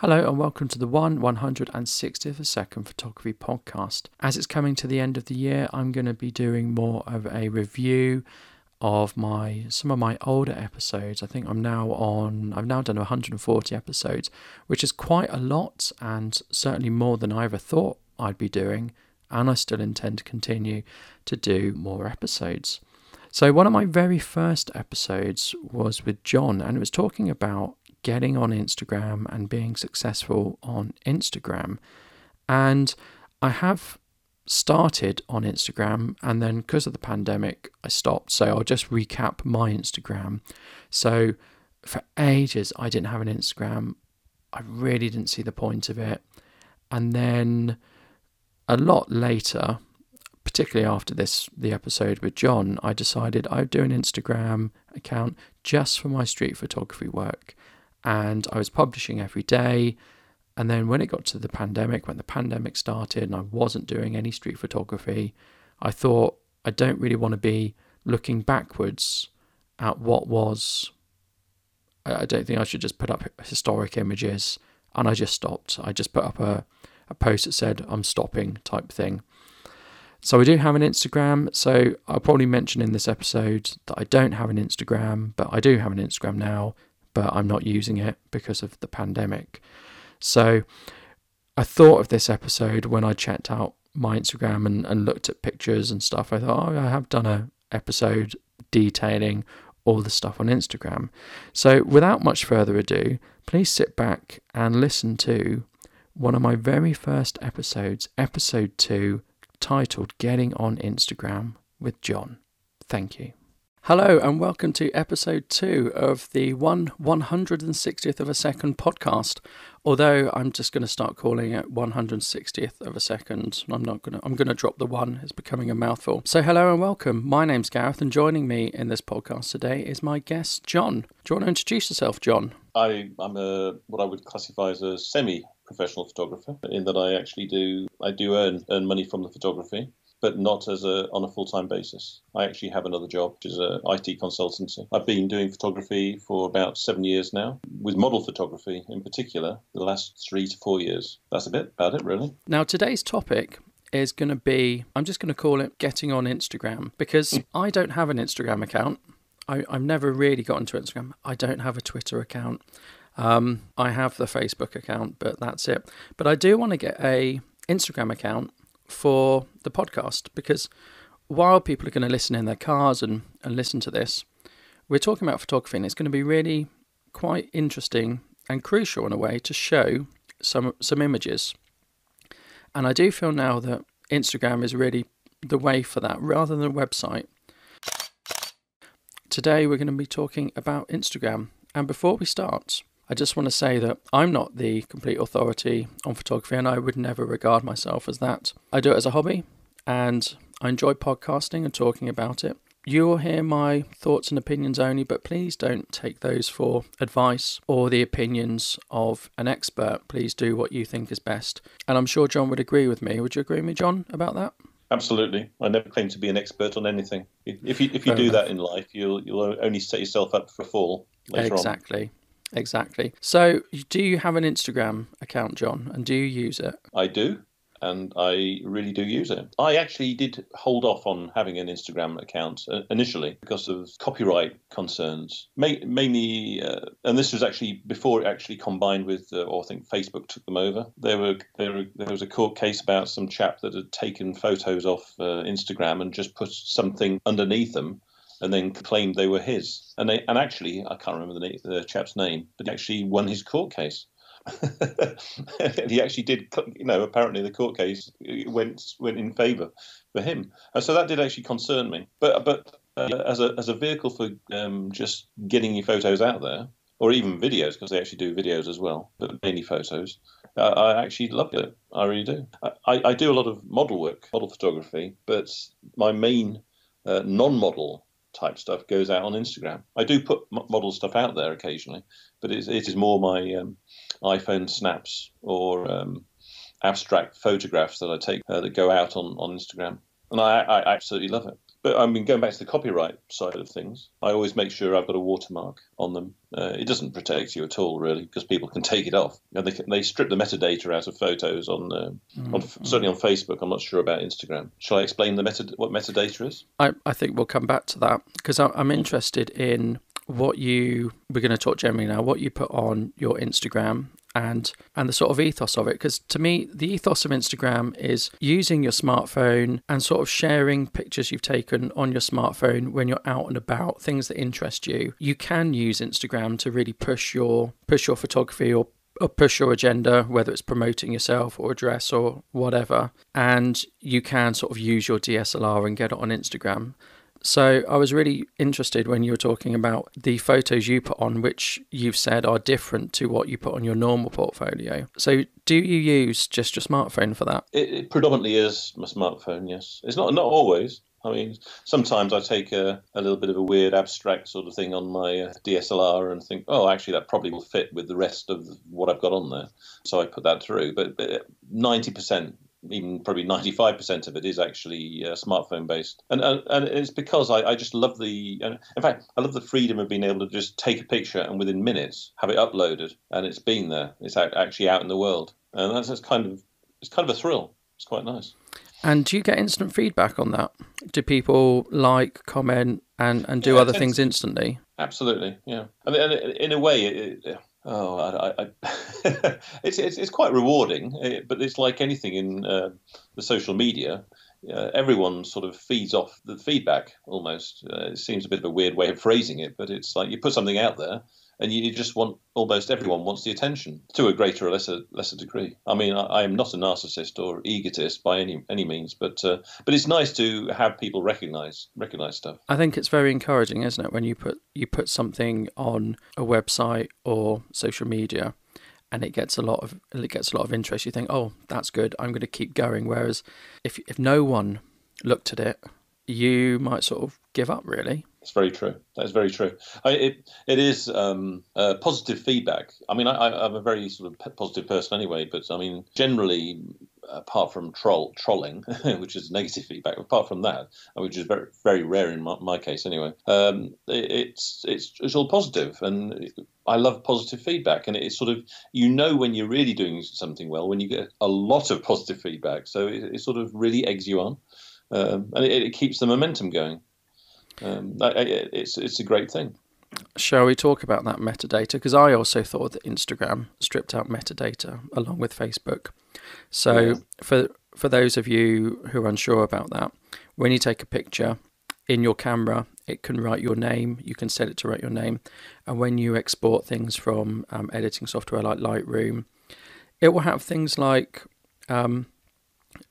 Hello and welcome to the 1 160th a second photography podcast. As it's coming to the end of the year, I'm going to be doing more of a review of my some of my older episodes. I think I'm now on I've now done 140 episodes, which is quite a lot and certainly more than I ever thought I'd be doing, and I still intend to continue to do more episodes. So one of my very first episodes was with John and it was talking about getting on Instagram and being successful on Instagram. And I have started on Instagram and then because of the pandemic, I stopped. So I'll just recap my Instagram. So for ages, I didn't have an Instagram. I really didn't see the point of it. And then a lot later, particularly after this the episode with John, I decided I'd do an Instagram account just for my street photography work and I was publishing every day. And then when it got to the pandemic, when the pandemic started and I wasn't doing any street photography, I thought I don't really want to be looking backwards at what was. I don't think I should just put up historic images. And I just stopped. I just put up a, a post that said, I'm stopping type thing. So I do have an Instagram. So I'll probably mention in this episode that I don't have an Instagram, but I do have an Instagram now but I'm not using it because of the pandemic. So I thought of this episode when I checked out my Instagram and, and looked at pictures and stuff. I thought, oh, I have done a episode detailing all the stuff on Instagram. So without much further ado, please sit back and listen to one of my very first episodes, episode two, titled Getting on Instagram with John. Thank you. Hello, and welcome to episode two of the 1 160th of a second podcast. Although I'm just going to start calling it 160th of a second. I'm not going to, I'm going to drop the one. It's becoming a mouthful. So, hello and welcome. My name's Gareth, and joining me in this podcast today is my guest, John. Do you want to introduce yourself, John? I, I'm a what I would classify as a semi professional photographer in that I actually do I do earn earn money from the photography but not as a on a full time basis. I actually have another job, which is a IT consultancy. I've been doing photography for about seven years now, with model photography in particular, the last three to four years. That's a bit about it, really. Now, today's topic is going to be I'm just going to call it getting on Instagram because. I don't have an Instagram account. I, I've never really got into Instagram. I don't have a Twitter account. Um, I have the Facebook account, but that's it. But I do want to get a Instagram account for the podcast because while people are going to listen in their cars and, and listen to this, we're talking about photography and it's going to be really quite interesting and crucial in a way to show some some images. And I do feel now that Instagram is really the way for that rather than a website. Today we're going to be talking about Instagram. And before we start, I just want to say that I'm not the complete authority on photography and I would never regard myself as that. I do it as a hobby and I enjoy podcasting and talking about it. You will hear my thoughts and opinions only, but please don't take those for advice or the opinions of an expert. Please do what you think is best. And I'm sure John would agree with me. Would you agree with me, John, about that? Absolutely. I never claim to be an expert on anything. If you if you do enough. that in life, you'll you'll only set yourself up for a fall later exactly. on. Exactly. So, do you have an Instagram account, John, and do you use it? I do, and I really do use it. I actually did hold off on having an Instagram account uh, initially because of copyright concerns, mainly, uh, and this was actually before it actually combined with, uh, or I think Facebook took them over. There were there there was a court case about some chap that had taken photos off uh, Instagram and just put something underneath them and then claimed they were his. And they and actually, I can't remember the, the chap's name, but he actually won his court case. he actually did, you know. Apparently, the court case went went in favour for him, and so that did actually concern me. But but uh, as a as a vehicle for um, just getting your photos out there, or even videos, because they actually do videos as well, but mainly photos. I actually love it. I really do. I, I do a lot of model work, model photography, but my main uh, non-model type stuff goes out on Instagram. I do put model stuff out there occasionally, but it is more my um, iPhone snaps or um, abstract photographs that I take uh, that go out on, on Instagram. And I, I absolutely love it. But I mean, going back to the copyright side of things, I always make sure I've got a watermark on them. Uh, it doesn't protect you at all, really, because people can take it off. And they, they strip the metadata out of photos on, uh, mm-hmm. on certainly on Facebook. I'm not sure about Instagram. Shall I explain the meta, what metadata is? I, I think we'll come back to that because I'm interested in what you we're going to talk generally now what you put on your instagram and and the sort of ethos of it. Because to me the ethos of Instagram is using your smartphone and sort of sharing pictures you've taken on your smartphone when you're out and about things that interest you. You can use Instagram to really push your push your photography or or push your agenda, whether it's promoting yourself or a dress or whatever, and you can sort of use your DSLR and get it on Instagram. So I was really interested when you were talking about the photos you put on, which you've said are different to what you put on your normal portfolio. So do you use just your smartphone for that? It, it predominantly is my smartphone. Yes, it's not not always. I mean, sometimes I take a, a little bit of a weird abstract sort of thing on my uh, DSLR and think, oh, actually, that probably will fit with the rest of what I've got on there. So I put that through. But, but 90% even probably 95% of it is actually uh, smartphone based. And, and, and it's because I, I just love the, in fact, I love the freedom of being able to just take a picture and within minutes have it uploaded and it's been there. It's out, actually out in the world. And that's, that's kind of, it's kind of a thrill. It's quite nice. And do you get instant feedback on that? Do people like, comment, and, and do yeah, other things instantly? Absolutely, yeah. I mean, in a way, it, Oh, I, I, it's, it's it's quite rewarding, eh, but it's like anything in uh, the social media. Uh, everyone sort of feeds off the feedback almost. Uh, it seems a bit of a weird way of phrasing it, but it's like you put something out there, and you just want almost everyone wants the attention to a greater or lesser lesser degree. I mean, I, I am not a narcissist or egotist by any any means, but uh, but it's nice to have people recognize recognize stuff. I think it's very encouraging, isn't it, when you put you put something on a website or social media. And it gets a lot of it gets a lot of interest. You think, oh, that's good. I'm going to keep going. Whereas, if if no one looked at it, you might sort of give up. Really, that's very true. That's very true. I, it it is um, uh, positive feedback. I mean, I, am a very sort of positive person anyway, but I mean, generally, apart from troll trolling, which is negative feedback, apart from that, which is very very rare in my, my case anyway, um, it, it's it's it's all positive, and I love positive feedback. And it's sort of you know when you're really doing something well when you get a lot of positive feedback. So it, it sort of really eggs you on, um, and it, it keeps the momentum going um, it's it's a great thing. Shall we talk about that metadata? Because I also thought that Instagram stripped out metadata along with Facebook. So yeah. for for those of you who are unsure about that, when you take a picture in your camera, it can write your name. You can set it to write your name, and when you export things from um, editing software like Lightroom, it will have things like um,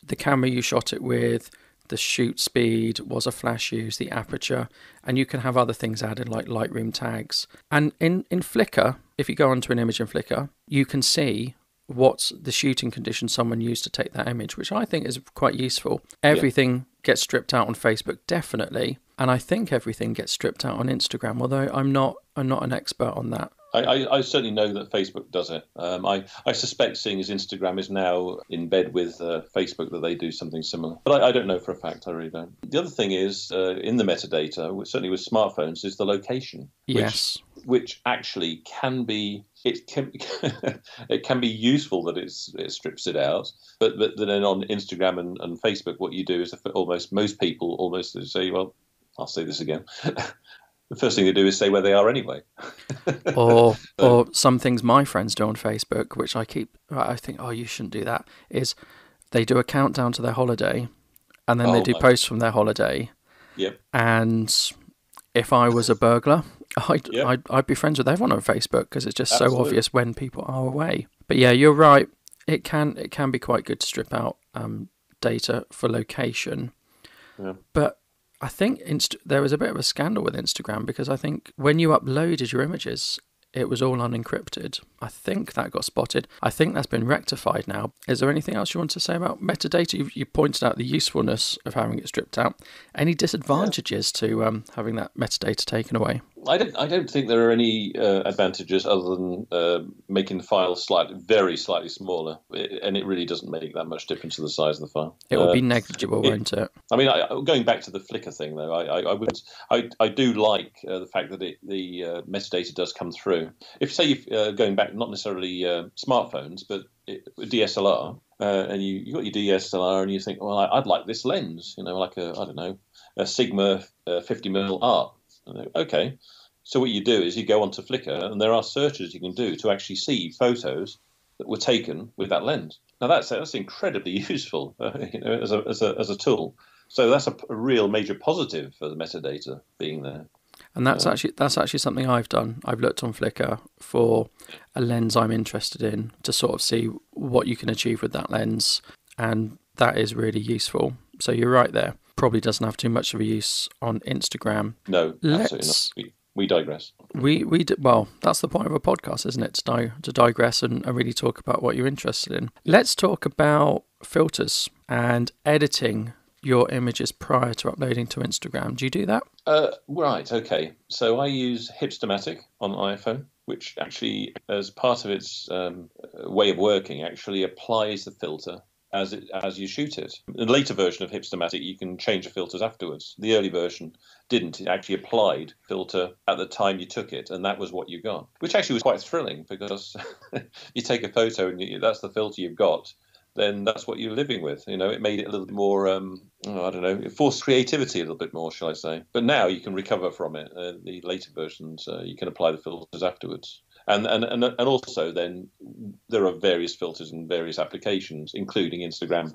the camera you shot it with, the shoot speed, was a flash used, the aperture, and you can have other things added like Lightroom tags. And in, in Flickr, if you go onto an image in Flickr, you can see what's the shooting condition someone used to take that image, which I think is quite useful. Everything yeah. gets stripped out on Facebook, definitely, and I think everything gets stripped out on Instagram. Although I'm not, I'm not an expert on that. I, I, I, certainly know that Facebook does it. Um, I, I suspect, seeing as Instagram is now in bed with uh, Facebook, that they do something similar. But I, I, don't know for a fact. I really don't. The other thing is, uh, in the metadata, certainly with smartphones, is the location. Yes. Which, which actually can be it can it can be useful that it's, it strips it out, but but then on Instagram and, and Facebook, what you do is almost most people almost say, well, I'll say this again. the first thing they do is say where they are anyway. or or some things my friends do on Facebook, which I keep I think, oh, you shouldn't do that. Is they do a countdown to their holiday, and then oh, they do posts from their holiday. Yep. And if I was a burglar, I'd yep. I'd, I'd be friends with everyone on Facebook because it's just Absolutely. so obvious when people are away. But yeah, you're right. It can it can be quite good to strip out um, data for location. Yeah. But I think Inst- there was a bit of a scandal with Instagram because I think when you uploaded your images, it was all unencrypted. I think that got spotted. I think that's been rectified now. Is there anything else you want to say about metadata? You, you pointed out the usefulness of having it stripped out. Any disadvantages yeah. to um, having that metadata taken away? I don't. I don't think there are any uh, advantages other than uh, making the file slightly, very slightly smaller, it, and it really doesn't make that much difference to the size of the file. It will uh, be negligible, it, won't it? I mean, I, going back to the Flickr thing, though, I, I, I would, I, I do like uh, the fact that it, the uh, metadata does come through. If say you're uh, going back, not necessarily smartphones, but DSLR, and you you got your DSLR, and you think, well, I, would like this lens, you know, like a I don't know, a Sigma 50 mm art Okay. So what you do is you go onto Flickr, and there are searches you can do to actually see photos that were taken with that lens. Now that's that's incredibly useful, uh, you know, as a, as a as a tool. So that's a, a, real major positive for the metadata being there. And that's actually that's actually something I've done. I've looked on Flickr for a lens I'm interested in to sort of see what you can achieve with that lens, and that is really useful. So you're right there probably doesn't have too much of a use on Instagram. No, Let's, absolutely not. We, we digress. We we well, that's the point of a podcast, isn't it? To, di- to digress and, and really talk about what you're interested in. Let's talk about filters and editing your images prior to uploading to Instagram. Do you do that? Uh, right. Okay. So I use Hipstamatic on iPhone, which actually, as part of its um, way of working, actually applies the filter as it, as you shoot it. The later version of Hipstamatic, you can change the filters afterwards. The early version didn't. It actually applied filter at the time you took it, and that was what you got, which actually was quite thrilling because you take a photo and you, that's the filter you've got. Then that's what you're living with. You know, it made it a little bit more. Um, oh, I don't know. It forced creativity a little bit more, shall I say? But now you can recover from it. Uh, the later versions, uh, you can apply the filters afterwards and and and, and also then there are various filters and various applications, including Instagram,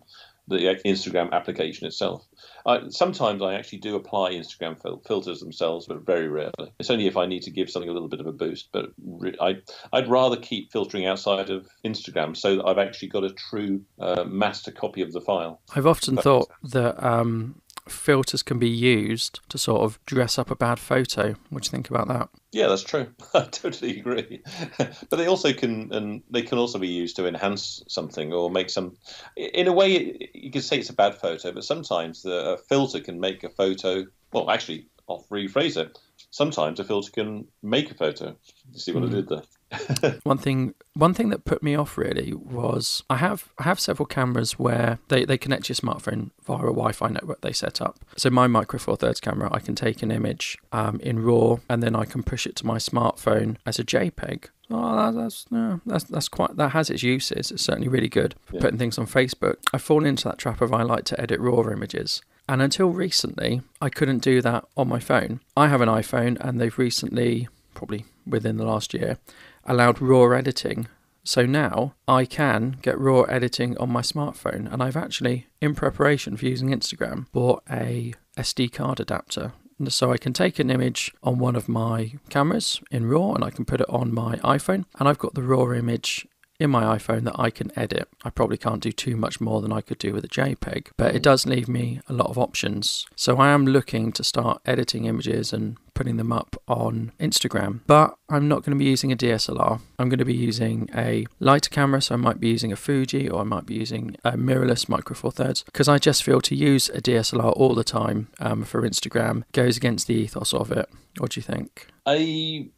the Instagram application itself. I, sometimes I actually do apply Instagram fil- filters themselves, but very rarely. It's only if I need to give something a little bit of a boost. But re- I, I'd rather keep filtering outside of Instagram so that I've actually got a true uh, master copy of the file. I've often thought that um, filters can be used to sort of dress up a bad photo. What do you think about that? Yeah, that's true. I totally agree. but they also can, and they can also be used to enhance something or make some. In a way, you could say it's a bad photo, but sometimes the filter can make a photo. Well, actually, I'll rephrase it. Sometimes a filter can make a photo. You see what mm. I hmm. did there? one thing one thing that put me off really was I have I have several cameras where they, they connect your smartphone via a Wi-Fi network they set up. So my Micro Four Thirds camera, I can take an image um, in RAW and then I can push it to my smartphone as a JPEG. Oh, that's yeah, that's that's quite that has its uses. It's certainly really good for yeah. putting things on Facebook. I've fallen into that trap of I like to edit RAW images. And until recently, I couldn't do that on my phone. I have an iPhone, and they've recently, probably within the last year, allowed RAW editing. So now I can get RAW editing on my smartphone, and I've actually, in preparation for using Instagram, bought a SD card adapter. So I can take an image on one of my cameras in RAW and I can put it on my iPhone, and I've got the RAW image in my iPhone that I can edit. I probably can't do too much more than I could do with a JPEG, but it does leave me a lot of options. So I am looking to start editing images and putting them up on Instagram, but I'm not going to be using a DSLR. I'm going to be using a lighter camera, so I might be using a Fuji or I might be using a mirrorless Micro Four Thirds because I just feel to use a DSLR all the time um, for Instagram goes against the ethos of it. What do you think? I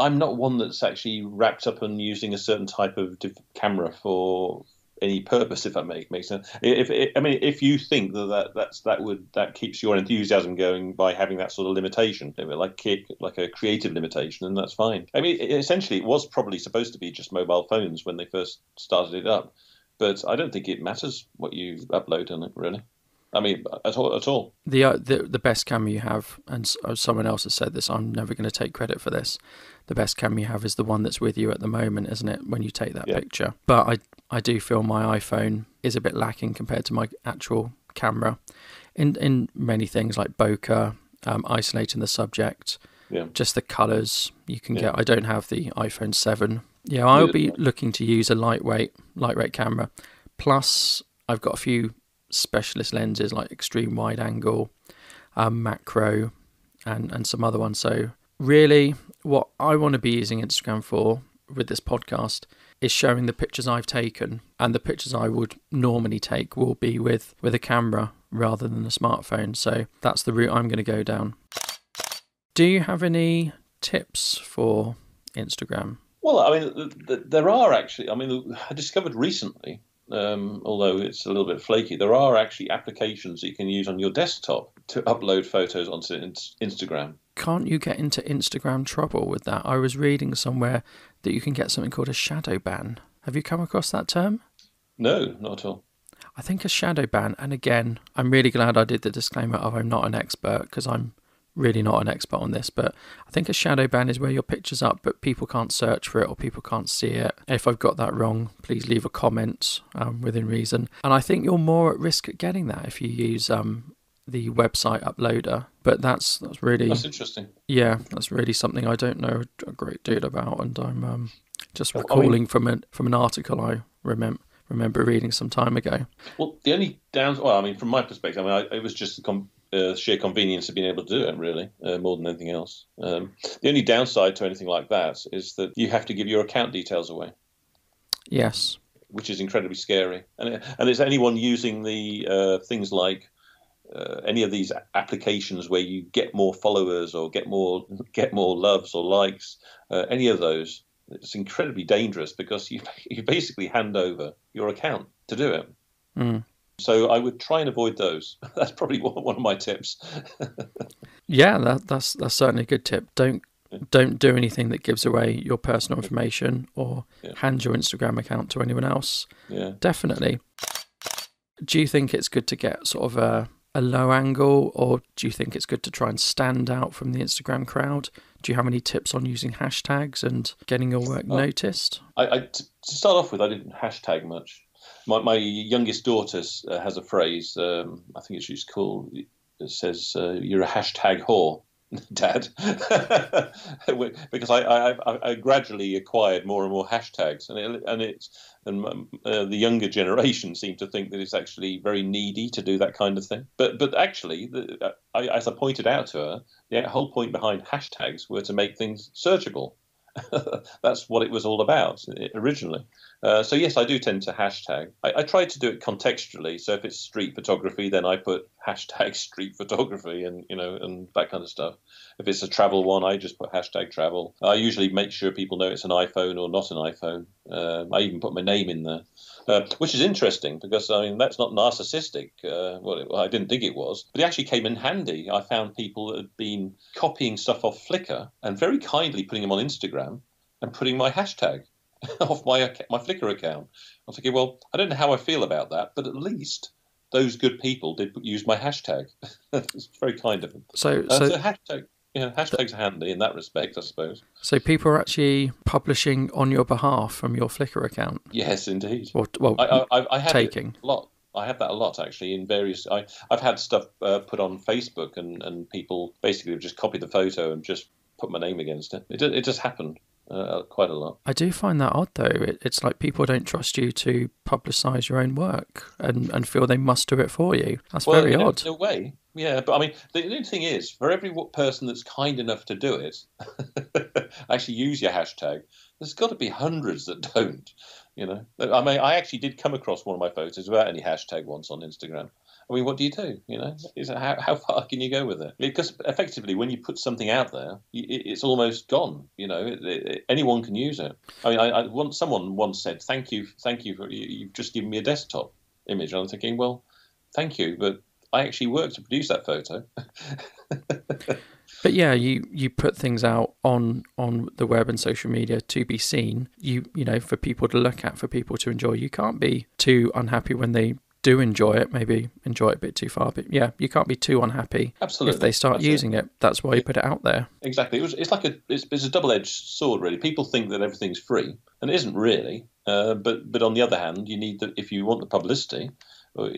I'm not one that's actually wrapped up in using a certain type of camera for any purpose, if that make, makes sense. If, if, I mean, if you think that, that that's that would that keeps your enthusiasm going by having that sort of limitation, like like a creative limitation, then that's fine. I mean, essentially, it was probably supposed to be just mobile phones when they first started it up, but I don't think it matters what you upload on it really. I mean, at all. At all. The uh, the the best camera you have, and uh, someone else has said this. I'm never going to take credit for this. The best camera you have is the one that's with you at the moment, isn't it? When you take that yeah. picture. But I I do feel my iPhone is a bit lacking compared to my actual camera, in in many things like bokeh, um, isolating the subject, yeah. just the colours you can yeah. get. I don't have the iPhone seven. Yeah, I'll be looking to use a lightweight lightweight camera. Plus, I've got a few specialist lenses like extreme wide angle, um, macro, and and some other ones. So really, what I want to be using Instagram for with this podcast is showing the pictures I've taken, and the pictures I would normally take will be with with a camera rather than a smartphone. So that's the route I'm going to go down. Do you have any tips for Instagram? Well, I mean, th- th- there are actually. I mean, I discovered recently, um, although it's a little bit flaky, there are actually applications that you can use on your desktop to upload photos onto Instagram. Can't you get into Instagram trouble with that? I was reading somewhere that you can get something called a shadow ban. Have you come across that term? No, not at all. I think a shadow ban, and again, I'm really glad I did the disclaimer of I'm not an expert because I'm really not an expert on this, but I think a shadow ban is where your picture's up, but people can't search for it or people can't see it. If I've got that wrong, please leave a comment um, within reason. And I think you're more at risk at getting that if you use um, the website uploader. But that's that's really That's interesting. yeah, that's really something I don't know a great deal about, and I'm um, just Well, I mean- recalling from an from an article I remember remember reading some time ago. Well, the only down. Well, I mean, from my perspective, I mean, I, it was just the com- uh, sheer convenience of being able to do it, really, uh, more than anything else. Um, the only downside to anything like that is that you have to give your account details away. Yes. which is incredibly scary. And and is anyone using the uh, things like uh, any of these applications where you get more followers or get more get more loves or likes? Uh, any of those? It's incredibly dangerous because you you basically hand over your account to do it. Mm. So I would try and avoid those. That's probably one of my tips. Yeah, that, that's that's certainly a good tip. Don't don't do anything that gives away your personal information or Yeah. hand your Instagram account to anyone else. Yeah. Definitely. Do you think it's good to get sort of a a low angle, or do you think it's good to try and stand out from the Instagram crowd? Do you have any tips on using hashtags and getting your work Oh. noticed? I, I, to start off with, I didn't hashtag much. My, my youngest daughter uh, has a phrase. Um, I think it's just called. It says, uh, "You're a hashtag whore." Dad, because I, I, I, gradually acquired more and more hashtags, and it, and it's and uh, the younger generation seem to think that it's actually very needy to do that kind of thing. But but actually, the, I, as I pointed out to her, the whole point behind hashtags were to make things searchable. That's what it was all about uh, originally. Uh, so yes, I do tend to hashtag. I, I try to do it contextually. So if it's street photography, then I put hashtag street photography and you know and that kind of stuff. If it's a travel one, I just put hashtag travel. I usually make sure people know it's an iPhone or not an iPhone. Um, I even put my name in there, uh, which is interesting because I mean that's not narcissistic. Uh, well, it, well, I didn't think it was, but it actually came in handy. I found people that had been copying stuff off Flickr and very kindly putting them on Instagram and putting my hashtag off my my Flickr account. I was thinking, well, I don't know how I feel about that, but at least those good people did use my hashtag. it's very kind of them. So Uh, so so hashtag, yeah, hashtags are handy in that respect, I suppose. so people are actually publishing on your behalf from your Flickr account, Yes, indeed. or well, I, I, I- have taking. a lot. I have that a lot actually in various. I, I've had stuff uh, put on Facebook and, and people basically have just copy the photo and just put my name against it. It, it just happened uh, quite a lot. I do find that odd though. It, it's like people don't trust you to publicise your own work and, and feel they must do it for you. That's Well, very in a- odd. in a way, yeah. But I mean, the, the thing is, for every person that's kind enough to do it, actually use your hashtag. There's got to be hundreds that don't. You know, I mean, I actually did come across one of my photos without any hashtag once on Instagram. I mean, what do you do? You know, is how, how far can you go with it? Because effectively, when you put something out there, it's almost gone. You know, it, it, anyone can use it. I mean, I, I once someone once said, "Thank you, thank you for you, you've just given me a desktop image." And I'm thinking, well, thank you, but I actually worked to produce that photo. But yeah, you you put things out on on the web and social media to be seen. You you know for people to look at, for people to enjoy. You can't be too unhappy when they do enjoy it. Maybe enjoy it a bit too far, but yeah, you can't be too unhappy Absolutely, if they start That's using it. That's why you put it out there. Exactly. It was, it's like a it's, it's a double edged sword, really. People think that everything's free, and it isn't really. Uh, but but on the other hand, you need the if you want the publicity, uh,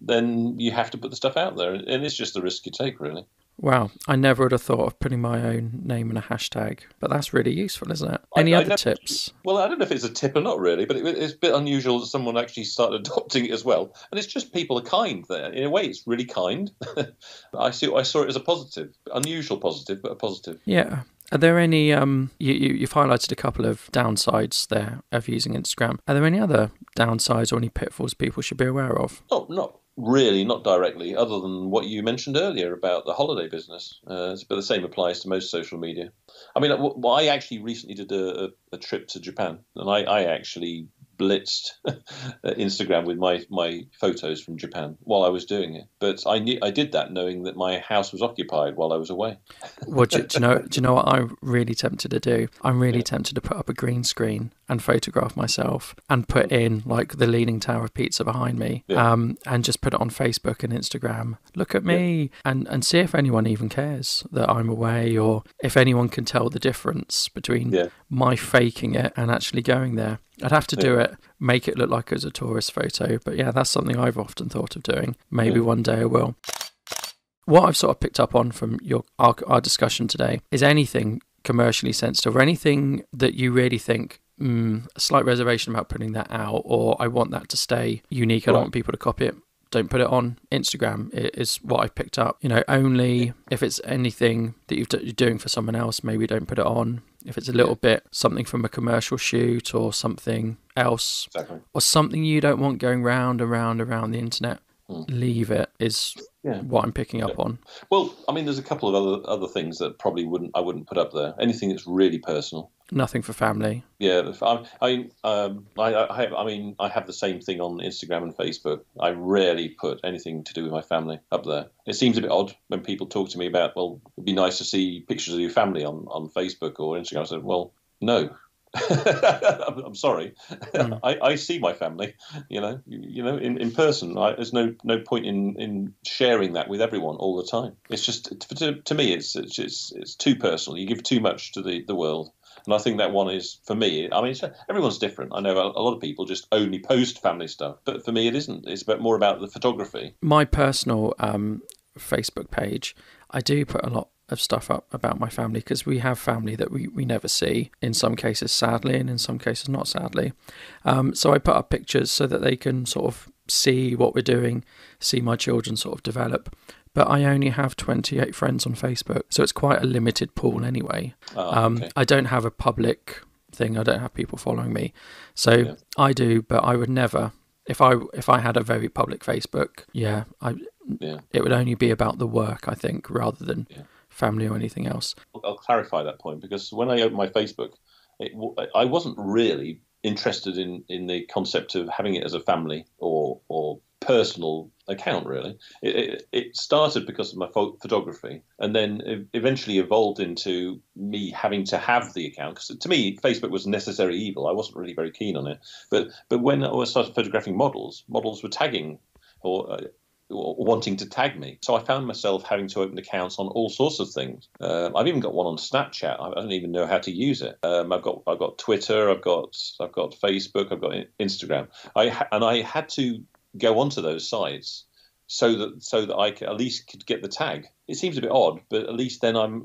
then you have to put the stuff out there, and it's just the risk you take, really. Wow, I never would have thought of putting my own name in a hashtag, but that's really useful, isn't it? Any I other never- tips? Well, I don't know if it's a tip or not, really, but it, it's a bit unusual that someone actually started adopting it as well. And it's just people are kind there. In a way, it's really kind. I see. I saw it as a positive, unusual positive, but a positive. Yeah. Are there any um you, you you've highlighted a couple of downsides there of using Instagram. Are there any other downsides or any pitfalls people should be aware of? Oh, not really, not directly, other than what you mentioned earlier about the holiday business. Uh, but the same applies to most social media. I mean, well, I actually recently did a, a, trip to Japan, and I, I actually blitzed Instagram with my my photos from Japan while I was doing it. But I knew I did that knowing that my house was occupied while I was away. well, do, do, you know? Do you know what I'm really tempted to do? I'm really yeah. tempted to put up a green screen and photograph myself and put in like the Leaning Tower of Pisa behind me, yeah. um, and just put it on Facebook and Instagram. Look at me, yeah. and and see if anyone even cares that I'm away, or if anyone can tell the difference between my faking it and actually going there. I'd have to do it, make it look like it was a tourist photo. But yeah, that's something I've often thought of doing. Maybe yeah. one day I will. What I've sort of picked up on from your our, our discussion today is anything commercially sensitive or anything that you really think mm, a slight reservation about putting that out, or I want that to stay unique. I don't want people to copy it don't put it on Instagram is what I've picked up. You know, only if it's anything that you're doing for someone else, maybe don't put it on. If it's a little bit something from a commercial shoot or something else, exactly. or something you don't want going round and round around the internet, mm. leave it. Is yeah. what I'm picking up yeah. on. Well, I mean, there's a couple of other other things that probably wouldn't I wouldn't put up there. Anything that's really personal. Nothing for family. Yeah, I, I, um, I, I, I mean, I have the same thing on Instagram and Facebook. I rarely put anything to do with my family up there. It seems a bit odd when people talk to me about, well, it'd be nice to see pictures of your family on, on Facebook or Instagram. I said, well, no, I'm sorry. Mm. I, I see my family, you know, you, you know, in, in person. I, there's no no point in, in sharing that with everyone all the time. It's just to, to me, it's, it's it's it's too personal. You give too much to the, the world, and I think that one is for me. I mean, everyone's different. I know a, lot of people just only post family stuff, but for me, it isn't. It's about more about the photography. My personal um, Facebook page, I do put a lot of stuff up about my family because we have family that we, we never see, in some cases sadly, and in some cases not sadly. Um, so I put up pictures so that they can sort of see what we're doing, see my children sort of develop. But I only have 28 friends on Facebook, so it's quite a limited pool anyway. Oh, um, okay. I don't have a public thing, I don't have people following me. So yeah. I do, but I would never. If I if I had a very public Facebook, yeah, I yeah. it would only be about the work, I think, rather than yeah family or anything else. I'll clarify that point because when I opened my Facebook, it, I wasn't really interested in, in the concept of having it as a family or or personal account really it, it, it started because of my photography and then eventually evolved into me having to have the account because to me facebook was necessary evil i wasn't really very keen on it but but when i was started photographing models models were tagging or uh, wanting to tag me. So I found myself having to open accounts on all sorts of things. Um, I've even got one on Snapchat. I don't even know how to use it. Um, I've got I've got Twitter. I've got I've got Facebook. I've got Instagram. I ha- and I had to go onto those sites so that so that I could, at least could get the tag. It seems a bit odd, but at least then I'm.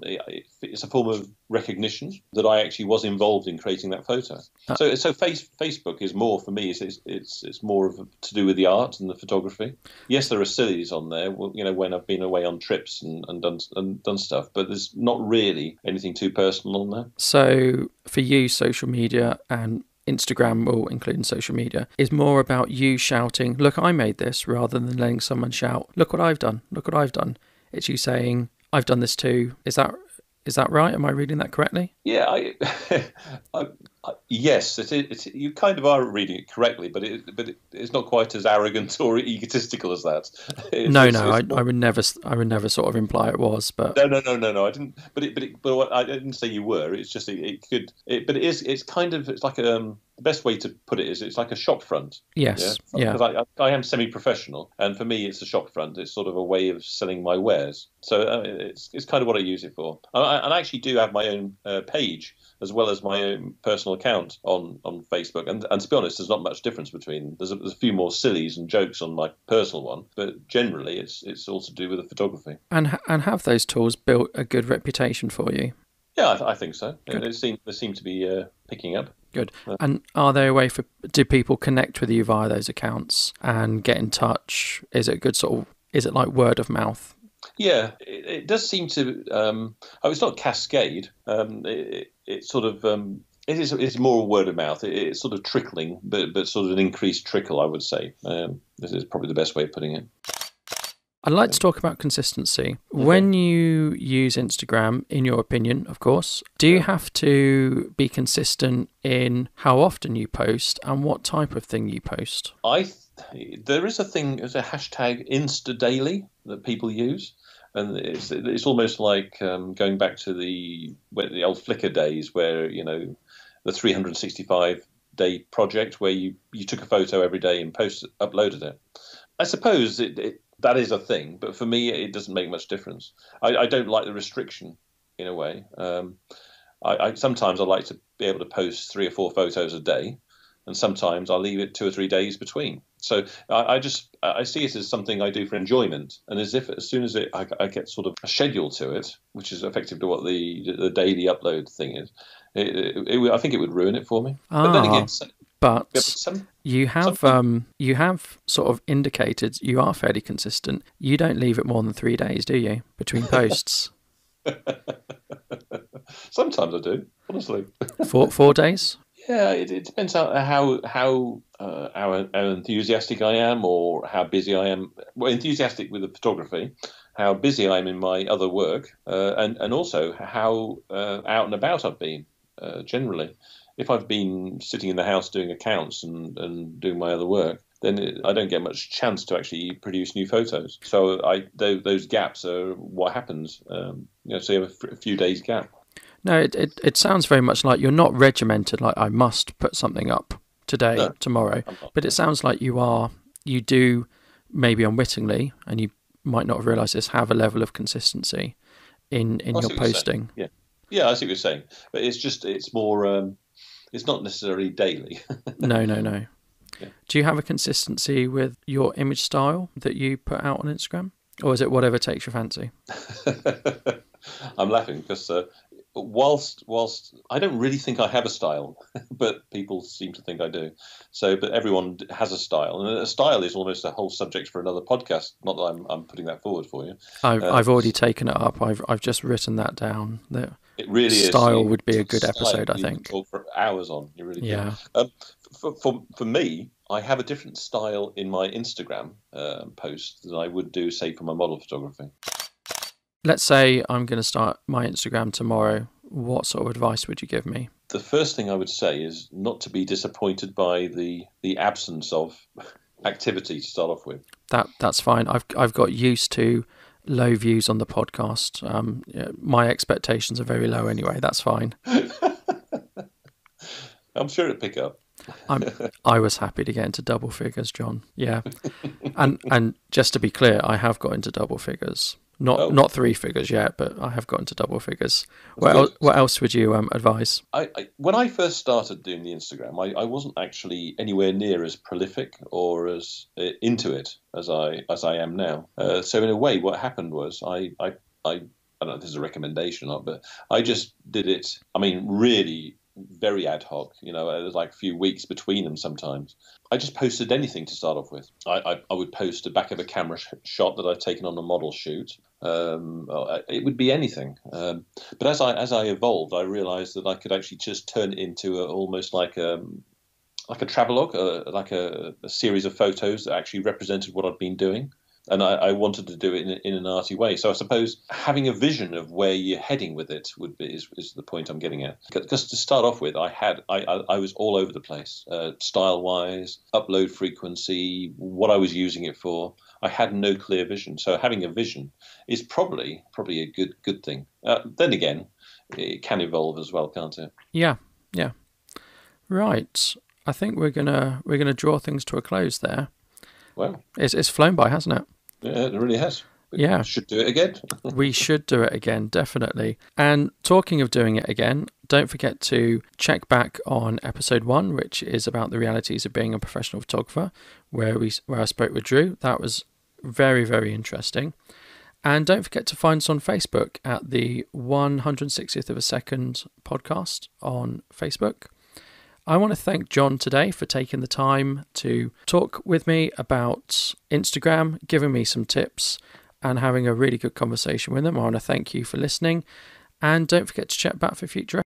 It's a form of recognition that I actually was involved in creating that photo. Uh, so so face, Facebook is more for me. It's, it's it's more of a, to do with the art and the photography. Yes, there are sillies on there. You know, when I've been away on trips and, and done and done stuff, but there's not really anything too personal on there. So for you, social media and Instagram or including social media is more about you shouting, Look, I made this, rather than letting someone shout, Look what I've done, look what I've done. It's you saying, I've done this too. Is that is that right? Am I reading that correctly? Yeah, I, I, I, yes, it, it, you kind of are reading it correctly, but it, but it, it's not quite as arrogant or egotistical as that. It's, no, no, I, I, would never, I would never sort of imply it was, but no, no, no, no, no, I didn't. But it, but it, but I didn't say you were. It's just it, could, it, but it is. It's kind of, it's like um, best way to put it is it's like a shop front. Yes. Yeah. Because yeah. I, I, am semi-professional, and for me, it's a shop front. It's sort of a way of selling my wares. So uh, it's it's kind of what I use it for. And I, and I actually do have my own uh, page as well as my own personal account on on Facebook. And and to be honest, there's not much difference between. There's a, there's a few more sillies and jokes on my personal one, but generally, it's it's all to do with the photography. And and have those tools built a good reputation for you? Yeah, I, th- I think so. Good. They seem they seem to be uh, picking up. Good. And are there a way for do people connect with you via those accounts and get in touch? Is it good sort of is it like word of mouth? Yeah, it, it does seem to. Um, oh, it's not cascade. Um, it, it, sort of um, it is it's more word of mouth. It, it's sort of trickling, but but sort of an increased trickle, I would say. Um, this is probably the best way of putting it. I'd like to talk about consistency. Okay. When you use Instagram, in your opinion, of course, do you have to be consistent in how often you post and what type of thing you post? I there is a thing as a hashtag Insta Daily that people use, and it's it's almost like um, going back to the the old Flickr days where you know the 365 day project where you you took a photo every day and post uploaded it. I suppose it, it that is a thing, but for me, it doesn't make much difference. I, I don't like the restriction in a way. Um, I, I, sometimes I like to be able to post three or four photos a day, and sometimes I leave it two or three days between. So I, I, just I see it as something I do for enjoyment, and as if as soon as it, I, I, get sort of a schedule to it, which is effectively what the the daily upload thing is, it, it, it, I think it would ruin it for me. Ah. But then again, but some, you have um, you have sort of indicated you are fairly consistent. You don't leave it more than three days, do you, between posts? Sometimes I do, honestly. four four days. Yeah, it, it depends on how how, uh, how, how enthusiastic I am or how busy I am. Well, enthusiastic with the photography, how busy I am in my other work, uh, and and also how uh, out and about I've been uh, generally if I've been sitting in the house doing accounts and, and doing my other work, then it, I don't get much chance to actually produce new photos. So I those, those gaps are what happens. Um, you know, so you have a, f- a few days gap. No, it, it it sounds very much like you're not regimented. Like I must put something up today, no, tomorrow. But it sounds like you are. You do maybe unwittingly, and you might not have realised this. Have a level of consistency in in your posting. Yeah, yeah, I see what you're saying. But it's just it's more. Um, it's not necessarily daily. no, no, no. Yeah. Do you have a consistency with your image style that you put out on Instagram, or is it whatever takes your fancy? I'm laughing because uh, whilst whilst I don't really think I have a style, but people seem to think I do. So, but everyone has a style, and a style is almost a whole subject for another podcast. Not that I'm, I'm putting that forward for you. I've, uh, I've already taken it up. I've I've just written that down. That it really style is. would be a good episode. I think. For hours on. You really yeah. Um, for, for for me, I have a different style in my Instagram uh, post than I would do, say, for my model photography let's say I'm going to start my Instagram tomorrow. What sort of advice would you give me? The first thing I would say is not to be disappointed by the the absence of activity to start off with. That that's fine. I've I've got used to low views on the podcast. Um, yeah, my expectations are very low anyway. That's fine. I'm sure it'll pick up. I'm, I was happy to get into double figures, John. Yeah, and and just to be clear, I have got into double figures. Not oh. not three figures yet, but I have gotten to double figures. What else, what else would you um, advise? I, I, when I first started doing the Instagram, I, I wasn't actually anywhere near as prolific or as uh, into it as I as I am now. Uh, so in a way, what happened was I I, I I don't know if this is a recommendation or not, but I just did it. I mean, really very ad hoc. You know, there's like a few weeks between them sometimes. I just posted anything to start off with. I, I, I would post a back of a camera sh- shot that I'd taken on a model shoot. Um, uh, it would be anything. Um, but as I as I evolved, I realised that I could actually just turn it into a, almost like a um, like a travelogue, uh, like a, a series of photos that actually represented what I'd been doing and I, I, wanted to do it in, in, an arty way. So I suppose having a vision of where you're heading with it would be is, is the point I'm getting at. Because to start off with, I had I, I, I was all over the place, uh, style wise, upload frequency, what I was using it for. I had no clear vision. So having a vision is probably probably a good good thing. Uh, then again, it can evolve as well, can't it? Yeah, yeah. Right. I think we're gonna we're gonna draw things to a close there. Well, it's it's flown by, hasn't it? Yeah, it really has. We yeah. Should do it again. we should do it again, definitely. And talking of doing it again, don't forget to check back on episode one, which is about the realities of being a professional photographer, where we where I spoke with Drew. That was very, very interesting. And don't forget to find us on Facebook at the 160th of a second podcast on Facebook. I want to thank John today for taking the time to talk with me about Instagram, giving me some tips, and having a really good conversation with him. I want to thank you for listening. And don't forget to check back for future